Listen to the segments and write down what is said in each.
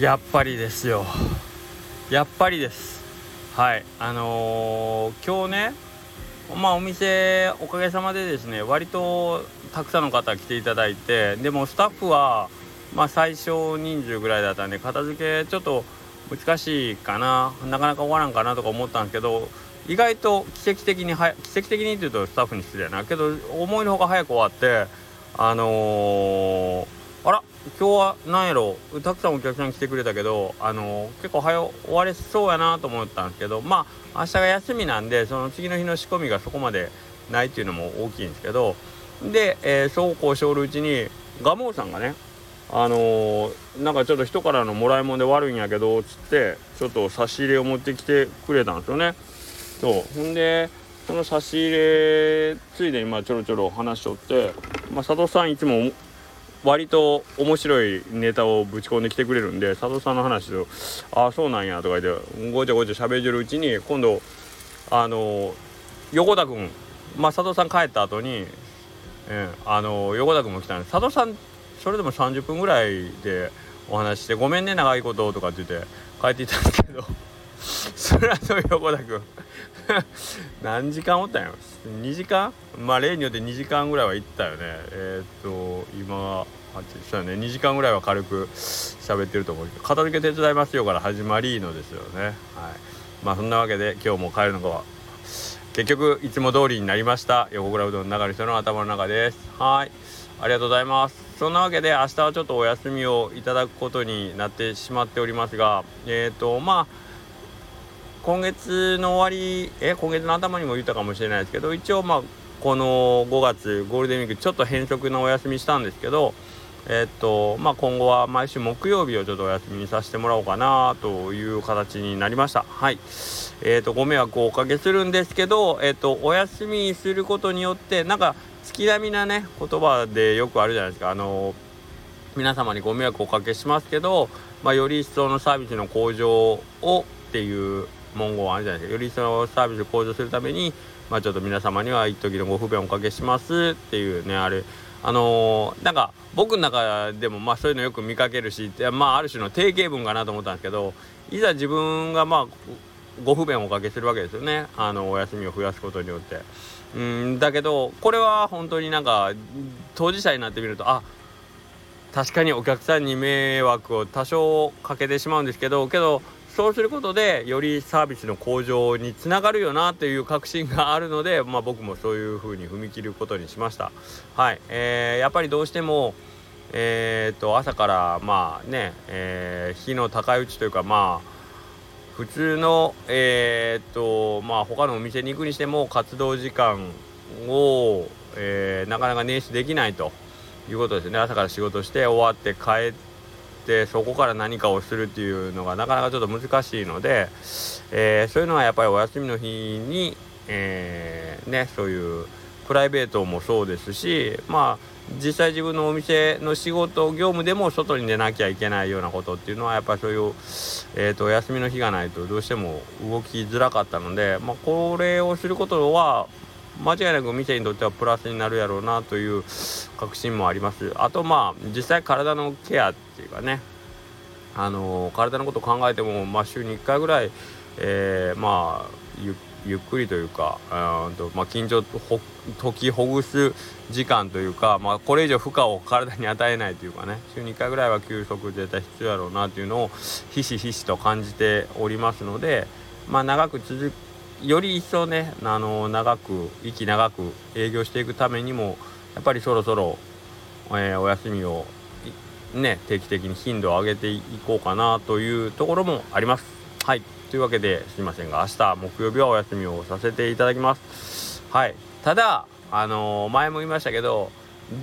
やっぱりですよ。やっぱりです。はい。あのー、今日ねまあお店おかげさまでですね割とたくさんの方来ていただいてでもスタッフはまあ最小人数ぐらいだったんで片付けちょっと難しいかななかなか終わらんかなとか思ったんですけど意外と奇跡的には奇跡的にっていうとスタッフに失礼なけど思いのほか早く終わってあのー、あら今日は何やろう。たくさんお客さん来てくれたけど、あの、結構早終われそうやなと思ったんですけどまあ明日が休みなんでその次の日の仕込みがそこまでないっていうのも大きいんですけどで、えー、そうこうしおるうちに蒲生さんがねあのー、なんかちょっと人からのもらい物で悪いんやけどつってちょっと差し入れを持ってきてくれたんですよね。そう。ほんでその差し入れついでにまあちょろちょろ話しとって、まあ、佐藤さんいつも割と面白いネタをぶち込んできてくれるんで佐藤さんの話を「ああそうなんや」とか言ってごちゃごちゃ喋ってるうちに今度あの横田君まあ佐藤さん帰った後に、えー、あの横田君も来たんで佐藤さんそれでも30分ぐらいでお話して「ごめんね長いこと」とかって言って帰っていたんですけど。それはの横田君。何時間おったんやろ？2時間？まあ例によって2時間ぐらいは行ったよね。えー、っと今そうね。2時間ぐらいは軽く喋ってると思うけど片付け手伝いますよから始まりのですよね。はい。まあそんなわけで今日も帰るのが結局いつも通りになりました。横倉うどん流る人の頭の中です。はい。ありがとうございます。そんなわけで明日はちょっとお休みをいただくことになってしまっておりますがえっ、ー、とまあ今月の終わりえ今月の頭にも言ったかもしれないですけど一応まあこの5月ゴールデンウィークちょっと変則のお休みしたんですけどえ、っとまあ今後は毎週木曜日をちょっとお休みにさせてもらおうかなという形になりました。はい。え、っとご迷惑をおかけするんですけどえ、っとお休みすることによってなんか月並みなね言葉でよくあるじゃないですか。あの皆様にご迷惑をおかけしますけど、まあ、より一層のサービスの向上をっていう文言あるじゃないですか。よりそのサービス向上するためにまあちょっと皆様には一時のご不便をおかけしますっていうねあれあのー、なんか僕の中でもまあそういうのよく見かけるしまあある種の定型文かなと思ったんですけどいざ自分がまあご不便をおかけするわけですよね。あのお休みを増やすことによって。うんだけどこれは本当になんか当事者になってみるとあ確かにお客さんに迷惑を多少かけてしまうんですけどけどそうすることでよりサービスの向上につながるよなという確信があるので、まあ、僕もそういうふうに踏み切ることにしました。はい、えー、やっぱりどうしてもえーと、朝からまあね、えー、日の高いうちというかまあ普通のえー、とまあ他のお店に行くにしても活動時間を、えー、なかなか捻出できないということですね朝から仕事して終わって帰ってってそこから何かをするっていうのがなかなかちょっと難しいので、えー、そういうのはやっぱりお休みの日に、えー、ねそういうプライベートもそうですしまあ実際自分のお店の仕事業務でも外に出なきゃいけないようなことっていうのはやっぱりそういう、えーと、お休みの日がないとどうしても動きづらかったので、まあ、これをすることは間違いなく店にとってはプラスになるやろうなという確信もあります。あとまあ実際体のケアっていうかね。あの体のこと考えても、まあ、週に1回ぐらい、えー、まあゆっくりというかうんと、まあ、緊張ほ解きほぐす時間というか、まあ、これ以上負荷を体に与えないというかね週に1回ぐらいは休息絶対必要やろうなというのをひしひしと感じておりますので、まあ、長く続より一層ねあの長く息長く営業していくためにもやっぱりそろそろ、えー、お休みをね定期的に頻度を上げていこうかなというところもあります。はいというわけですいませんが明日木曜日はお休みをさせていただきます。はいただあのー、前も言いましたけど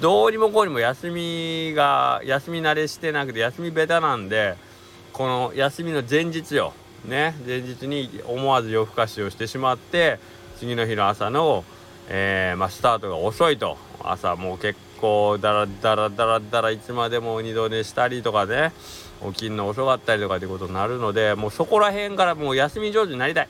どうにもこうにも休みが休み慣れしてなくて休みベタなんでこの休みの前日よね前日に思わず夜更かしをしてしまって次の日の朝の、えー、まあ、スタートが遅いと。朝もう結構ダラダラダラダラいつまでも二度寝したりとかね起きるの遅かったりとかってことになるのでもうそこら辺からもう休み上手になりたい。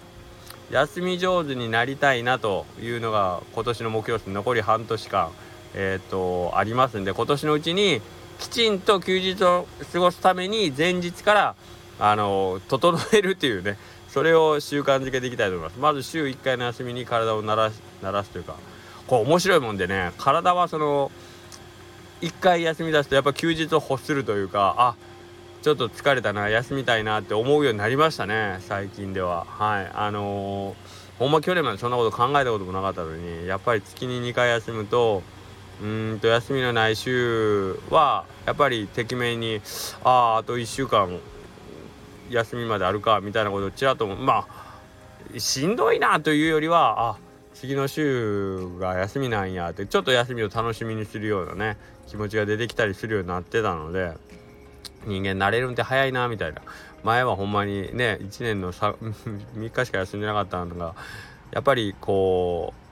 休み上手になりたいなというのが今年の目標です。残り半年間えっ、ー、とありますんで今年のうちにきちんと休日を過ごすために前日からあの整えるっていうねそれを習慣づけていきたいと思います。まず週1回の休みに体を慣らし慣らすというかこう面白いもんでね体はその1回休み出すとやっぱ休日を欲するというかあちょっと疲れたな休みたいなって思うようになりましたね最近では。はい。あのー、ほんま去年までそんなこと考えたこともなかったのにやっぱり月に2回休むとうんと休みのない週はやっぱりてきめんにあああと1週間休みまであるかみたいなことをちらっとまあしんどいなというよりはあ次の週が休みなんやってちょっと休みを楽しみにするようなね気持ちが出てきたりするようになってたので人間慣れるんって早いなみたいな。前はほんまにね1年の3 日しか休んでなかったのがやっぱりこう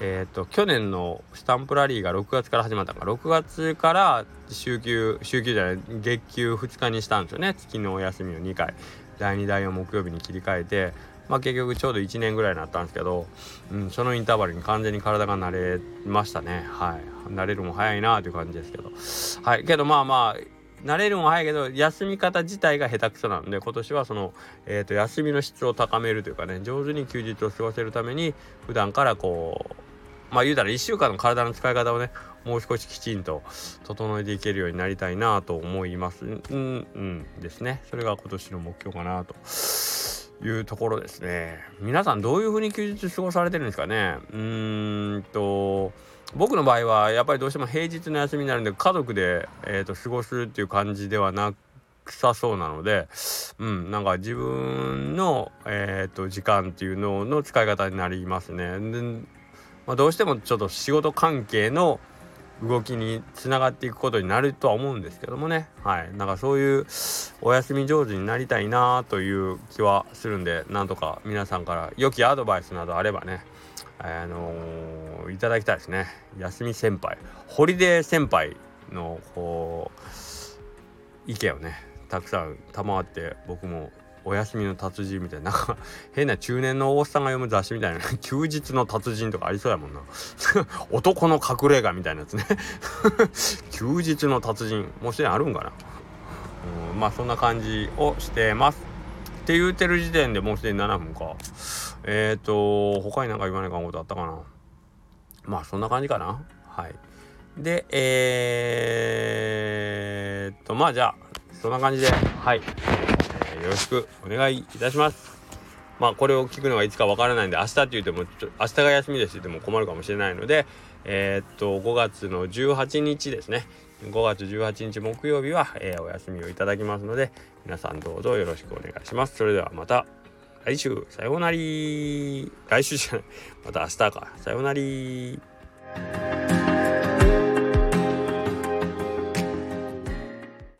えっ、ー、と去年のスタンプラリーが6月から始まったから6月から週休週休じゃない月給2日にしたんですよね。月のお休みを2回。第2第4木曜日に切り替えてまあ結局ちょうど1年ぐらいになったんですけど、うん、そのインターバルに完全に体が慣れましたね。はい。慣れるも早いなという感じですけど。はい。けどまあまあ慣れるも早いけど休み方自体が下手くそなので今年はその、えーと、休みの質を高めるというかね上手に休日を過ごせるために普段からこうまあ言うたら1週間の体の使い方をねもう少しきちんと整えていけるようになりたいなと思います。うんうんですね。それが今年の目標かなというところですね。皆さんどういう風に休日過ごされてるんですかね。うーんと僕の場合はやっぱりどうしても平日の休みになるんで家族で、えーと、過ごすっていう感じではなくさそうなので、うん、なんか自分の、えーと、時間っていうのの使い方になりますね。でまあ、どうしてもちょっと仕事関係の動きにつながっていくことになるとは思うんですけどもねはいなんかそういうお休み上手になりたいなという気はするんでなんとか皆さんから良きアドバイスなどあればねあのー、いただきたいですね。休み先輩。ホリデー先輩のこう意見をねたくさん賜って僕もお休みの達人みたいななんか変な中年のおっさんが読む雑誌みたいな 休日の達人とかありそうやもんな。男の隠れ家みたいなやつね。休日の達人もうすでにあるんかな。うんまあそんな感じをしてます。って言うてる時点でもうすでに7分か。えっ、ー、と他に何か言わないかんことあったかな。まあそんな感じかな。はい。でえー、っとまあじゃあそんな感じではい、えー、よろしくお願いいたします。まあこれを聞くのがいつかわからないんで明日って言っても明日が休みですって言っても困るかもしれないのでえー、っと5月の18日ですね。5月18日木曜日は、えー、お休みをいただきますので皆さんどうぞよろしくお願いします。それではまた。来週さようなり。来週じゃない。また明日か。さようなり。